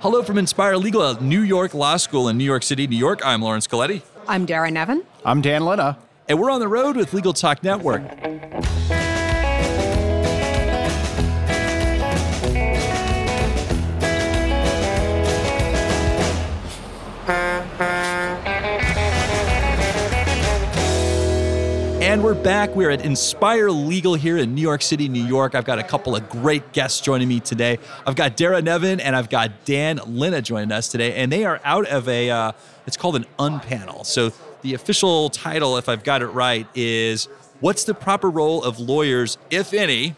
Hello from Inspire Legal at New York Law School in New York City, New York. I'm Laurence Colletti. I'm Dera Nevin. I'm Dan Linna. And we're on the road with Legal Talk Network. And we're back. We're at Inspire Legal here in New York City, New York. I've got a couple of great guests joining me today. I've got Dera Nevin and I've got Dan Linna joining us today, and they are out of a. Uh, it's called an unpanel. So the official title, if I've got it right, is "What's the proper role of lawyers, if any,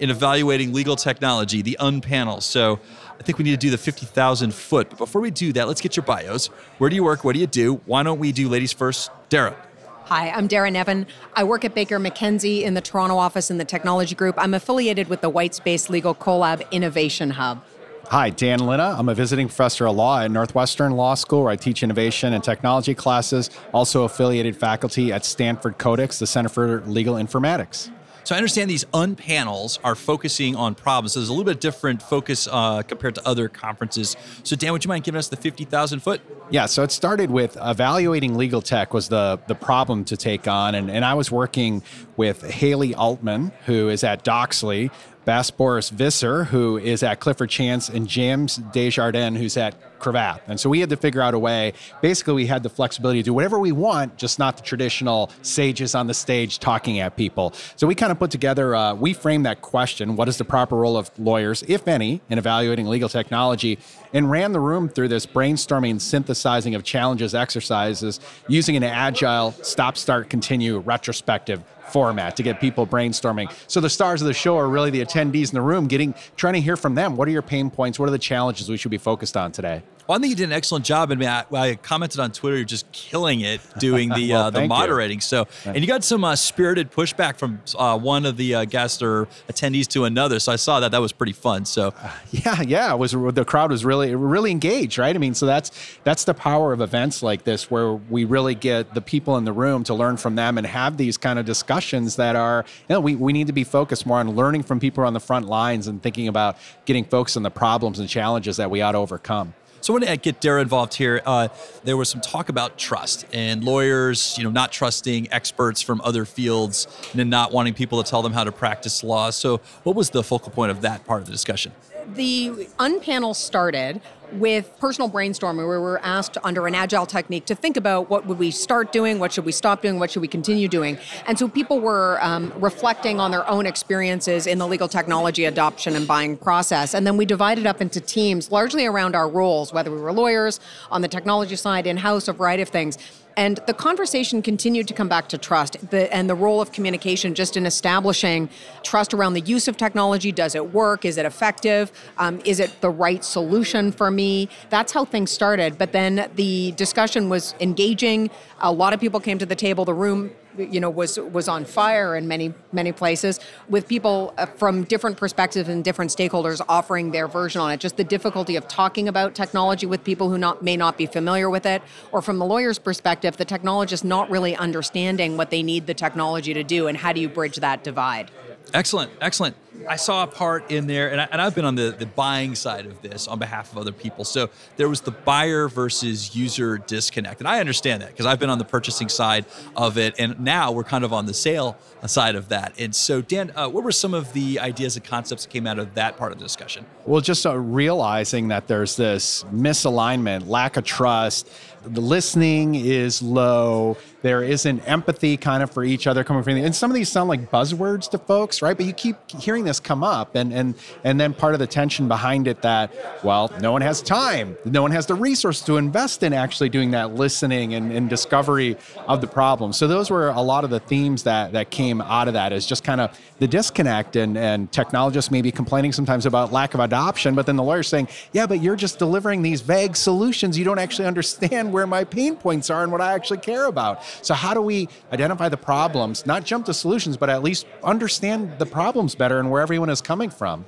in evaluating legal technology?" The unpanel. So I think we need to do the 50,000 foot. But before we do that, let's get your bios. Where do you work? What do you do? Why don't we do ladies first? Dera. Hi, I'm Dera Nevin. I work at Baker McKenzie in the Toronto office in the technology group. I'm affiliated with the Whitespace Legal Collab Innovation Hub. Hi, Dan Linna. I'm a visiting professor of law at Northwestern Law School where I teach innovation and technology classes, also affiliated faculty at Stanford Codex, the Center for Legal Informatics. So I understand these unpanels are focusing on problems. So there's a little bit different focus uh, compared to other conferences. So Dan, would you mind giving us the 50,000 foot? Yeah, so it started with evaluating legal tech was the, the problem to take on. And, and I was working with Haley Altman, who is at Doxly, Bas Boris Visser, who is at Clifford Chance, and James Desjardins, who's at Cravath. And so we had to figure out a way. Basically, we had the flexibility to do whatever we want, just not the traditional sages on the stage talking at people. So we kind of put together, uh, we framed that question what is the proper role of lawyers, if any, in evaluating legal technology? And ran the room through this brainstorming, synthesizing of challenges exercises using an agile stop, start, continue retrospective format to get people brainstorming. So the stars of the show are really the attendees in the room, getting trying to hear from them. What are your pain points? What are the challenges we should be focused on today? Well, I think you did an excellent job. I mean, I, I commented on Twitter, you're just killing it doing the well, uh, the moderating. You. So, and you got some uh, spirited pushback from uh, one of the uh, guests or attendees to another. So I saw that that was pretty fun. So, yeah, yeah, it was the crowd was really really engaged, right? I mean, so that's that's the power of events like this, where we really get the people in the room to learn from them and have these kind of discussions that are, you know, we we need to be focused more on learning from people on the front lines and thinking about getting folks on the problems and challenges that we ought to overcome. So I want to get Dera involved here. Uh, there was some talk about trust and lawyers, you know, not trusting experts from other fields and not wanting people to tell them how to practice law. So what was the focal point of that part of the discussion? The unpanel started with personal brainstorming where we were asked under an agile technique to think about what would we start doing what should we stop doing what should we continue doing and so people were um, reflecting on their own experiences in the legal technology adoption and buying process and then we divided up into teams largely around our roles whether we were lawyers on the technology side in-house a variety of things and the conversation continued to come back to trust the, and the role of communication just in establishing trust around the use of technology. Does it work? Is it effective? Um, is it the right solution for me? That's how things started. But then the discussion was engaging. A lot of people came to the table. The room you know was was on fire in many many places with people uh, from different perspectives and different stakeholders offering their version on it just the difficulty of talking about technology with people who not may not be familiar with it or from the lawyer's perspective the technologist not really understanding what they need the technology to do and how do you bridge that divide Excellent, excellent. I saw a part in there, and, I, have been on the, the buying side of this on behalf of other people. So there was the buyer versus user disconnect. And I understand that because I've been on the purchasing side of it, and now we're kind of on the sale side of that. And so, Dan, uh, what were some of the ideas and concepts that came out of that part of the discussion? Well, just uh, realizing that there's this misalignment, lack of trust, the listening is low. There isn't empathy kind of for each other coming from, and some of these sound like buzzwords to folks, right? But you keep hearing this come up, and and and then part of the tension behind it that well, no one has time, no one has the resource to invest in actually doing that listening and, and discovery of the problem. So those were a lot of the themes that that came out of that is just kind of the disconnect and and technologists maybe complaining sometimes about lack of adoption, but then the lawyers saying, yeah, but you're just delivering these vague solutions. You don't actually understand where my pain points are and what I actually care about. So, how do we identify the problems, not jump to solutions, but at least understand the problems better and where everyone is coming from?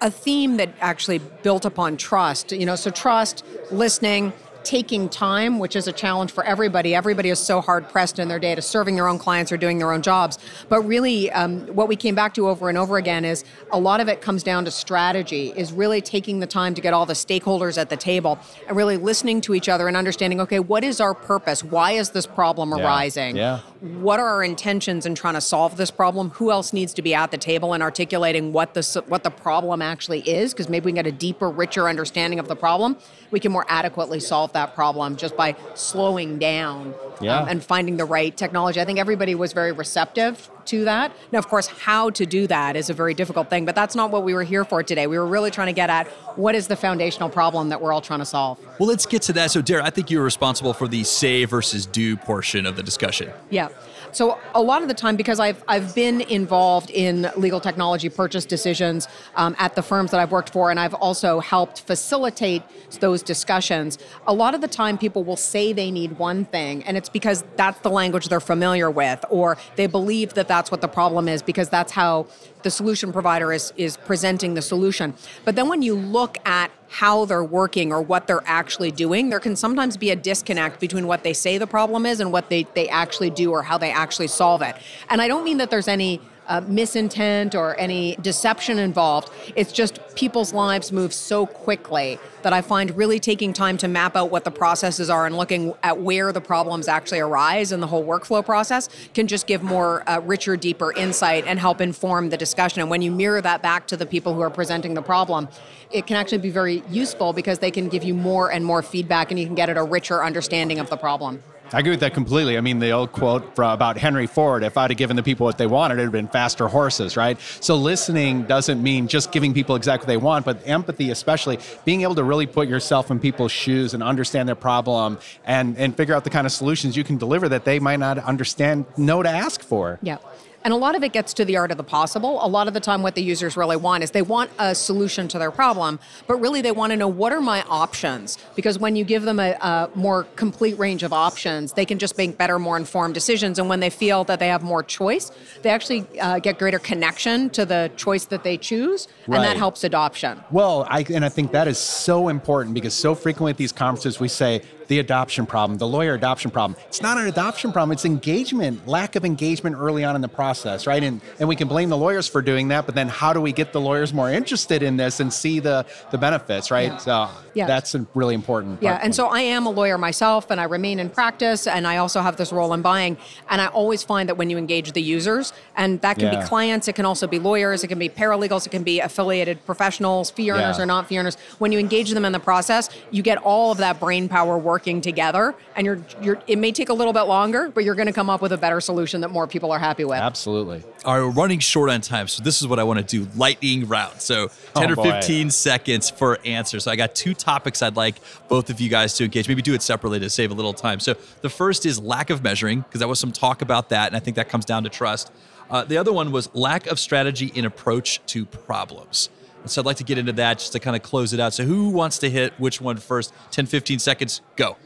A theme that actually built upon trust, you know, so trust, listening, taking time, which is a challenge for everybody. Everybody is so hard pressed in their day to serving their own clients or doing their own jobs. But really, um, what we came back to over and over again is a lot of it comes down to strategy, is really taking the time to get all the stakeholders at the table and really listening to each other and understanding okay, what is our purpose? Why is this problem Yeah. arising? Yeah. What are our intentions in trying to solve this problem? Who else needs to be at the table and articulating what the, what the problem actually is? Because maybe we can get a deeper, richer understanding of the problem. We can more adequately solve that problem just by slowing down Yeah. um, and finding the right technology. I think everybody was very receptive to that. Now, of course, how to do that is a very difficult thing, but that's not what we were here for today. We were really trying to get at what is the foundational problem that we're all trying to solve. Well, let's get to that. So, Dera, I think you're responsible for the say versus do portion of the discussion. Yeah. So a lot of the time, because I've I've been involved in legal technology purchase decisions um, at the firms that I've worked for, and I've also helped facilitate those discussions. A lot of the time, people will say they need one thing, and it's because that's the language they're familiar with, or they believe that that's what the problem is because that's how the solution provider is is presenting the solution. But then when you look at how they're working or what they're actually doing, there can sometimes be a disconnect between what they say the problem is and what they, they actually do or how they actually solve it. And I don't mean that there's any uh, misintent or any deception involved. It's just people's lives move so quickly that I find really taking time to map out what the processes are and looking at where the problems actually arise in the whole workflow process can just give more uh, richer, deeper insight and help inform the discussion. And when you mirror that back to the people who are presenting the problem, it can actually be very useful because they can give you more and more feedback and you can get at a richer understanding of the problem. I agree with that completely. I mean, the old quote about Henry Ford if I'd have given the people what they wanted, it would have been faster horses, right? So, listening doesn't mean just giving people exactly what they want, but empathy, especially being able to really put yourself in people's shoes and understand their problem and, and figure out the kind of solutions you can deliver that they might not understand, know to ask for. Yeah. And a lot of it gets to the art of the possible. A lot of the time, what the users really want is they want a solution to their problem, but really they want to know what are my options? Because when you give them a, a more complete range of options, they can just make better, more informed decisions. And when they feel that they have more choice, they actually uh, get greater connection to the choice that they choose, and that helps adoption. Well, I, and I think that is so important because so frequently at these conferences we say the adoption problem, the lawyer adoption problem. It's not an adoption problem, it's engagement, lack of engagement early on in the process, right? And and we can blame the lawyers for doing that, but then how do we get the lawyers more interested in this and see the the benefits, right? Yeah. So Yeah. that's a really important Yeah, and so I am a lawyer myself, and I remain in practice, and I also have this role in buying. And I always find that when you engage the users, and that can Yeah. be clients, it can also be lawyers, it can be paralegals, it can be affiliated professionals, fee earners or not fee earners. When you engage them in the process, you get all of that brain power working together, and you're you're. It may take a little bit longer, but you're going to come up with a better solution that more people are happy with. Absolutely. All right, we're running short on time, so this is what I want to do: lightning round. So ten Oh, or boy. fifteen seconds for answers. So I got two topics I'd like both of you guys to engage. Maybe do it separately to save a little time. So the first is lack of measuring, because there was some talk about that, and I think that comes down to trust. Uh, the other one was lack of strategy in approach to problems. So I'd like to get into that just to kind of close it out. So who wants to hit which one first? 10, 15 seconds, go.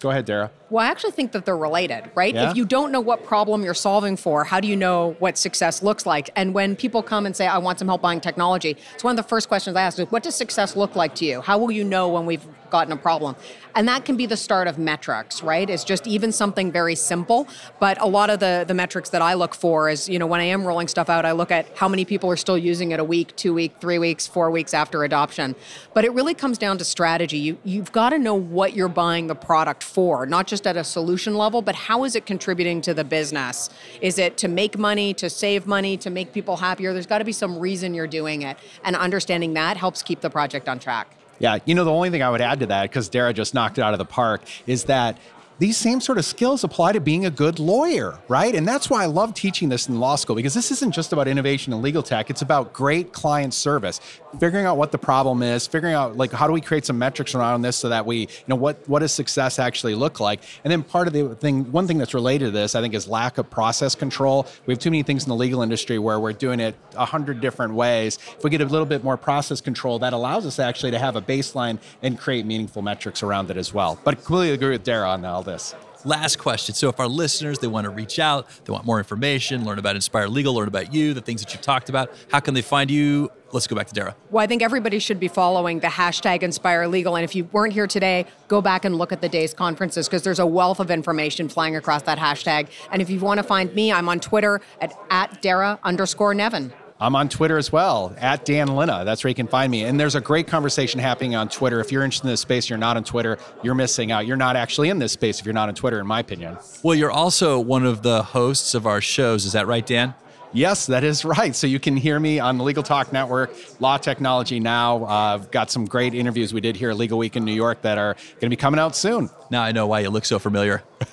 Go ahead, Dera. Well, I actually think that they're related, right? Yeah? If you don't know what problem you're solving for, how do you know what success looks like? And when people come and say, I want some help buying technology, it's one of the first questions I ask is, what does success look like to you? How will you know when we've gotten a problem? And that can be the start of metrics, right? It's just even something very simple. But a lot of the, the metrics that I look for is, you know, when I am rolling stuff out, I look at how many people are still using it a week, two week, three weeks, four weeks after adoption. But it really comes down to strategy. You, you've got to know what you're buying the product for, not just at a solution level, but how is it contributing to the business? Is it to make money, to save money, to make people happier? There's got to be some reason you're doing it. And understanding that helps keep the project on track. Yeah, you know, the only thing I would add to that, because Dera just knocked it out of the park, is that these same sort of skills apply to being a good lawyer, right? And that's why I love teaching this in law school, because this isn't just about innovation in legal tech, it's about great client service. Figuring out what the problem is, figuring out like how do we create some metrics around this so that we, you know, what what does success actually look like? And then part of the thing, one thing that's related to this, I think, is lack of process control. We have too many things in the legal industry where we're doing it a hundred different ways. If we get a little bit more process control, that allows us actually to have a baseline and create meaningful metrics around it as well. But I completely agree with Dera on all this. Last question. So, if our listeners they want to reach out, they want more information, learn about Inspire Legal, learn about you, the things that you've talked about, how can they find you let's go back to Dera. Well, I think everybody should be following the hashtag Inspire Legal. And if you weren't here today, go back and look at the day's conferences because there's a wealth of information flying across that hashtag. And if you want to find me, I'm on Twitter at, at Dera underscore Nevin. I'm on Twitter as well, at Dan Linna. That's where you can find me. And there's a great conversation happening on Twitter. If you're interested in this space, you're not on Twitter, you're missing out. You're not actually in this space if you're not on Twitter, in my opinion. Well, you're also one of the hosts of our shows. Is that right, Dan? Yes, that is right. So you can hear me on the Legal Talk Network, Law Technology Now. Uh, I've got some great interviews we did here at Legal Week in New York that are going to be coming out soon. Now I know why you look so familiar.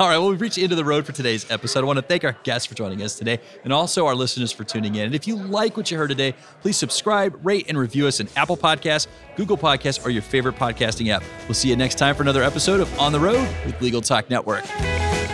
All right, well, we've reached the end of the road for today's episode. I want to thank our guests for joining us today and also our listeners for tuning in. And if you like what you heard today, please subscribe, rate, and review us in Apple Podcasts, Google Podcasts, or your favorite podcasting app. We'll see you next time for another episode of On the Road with Legal Talk Network.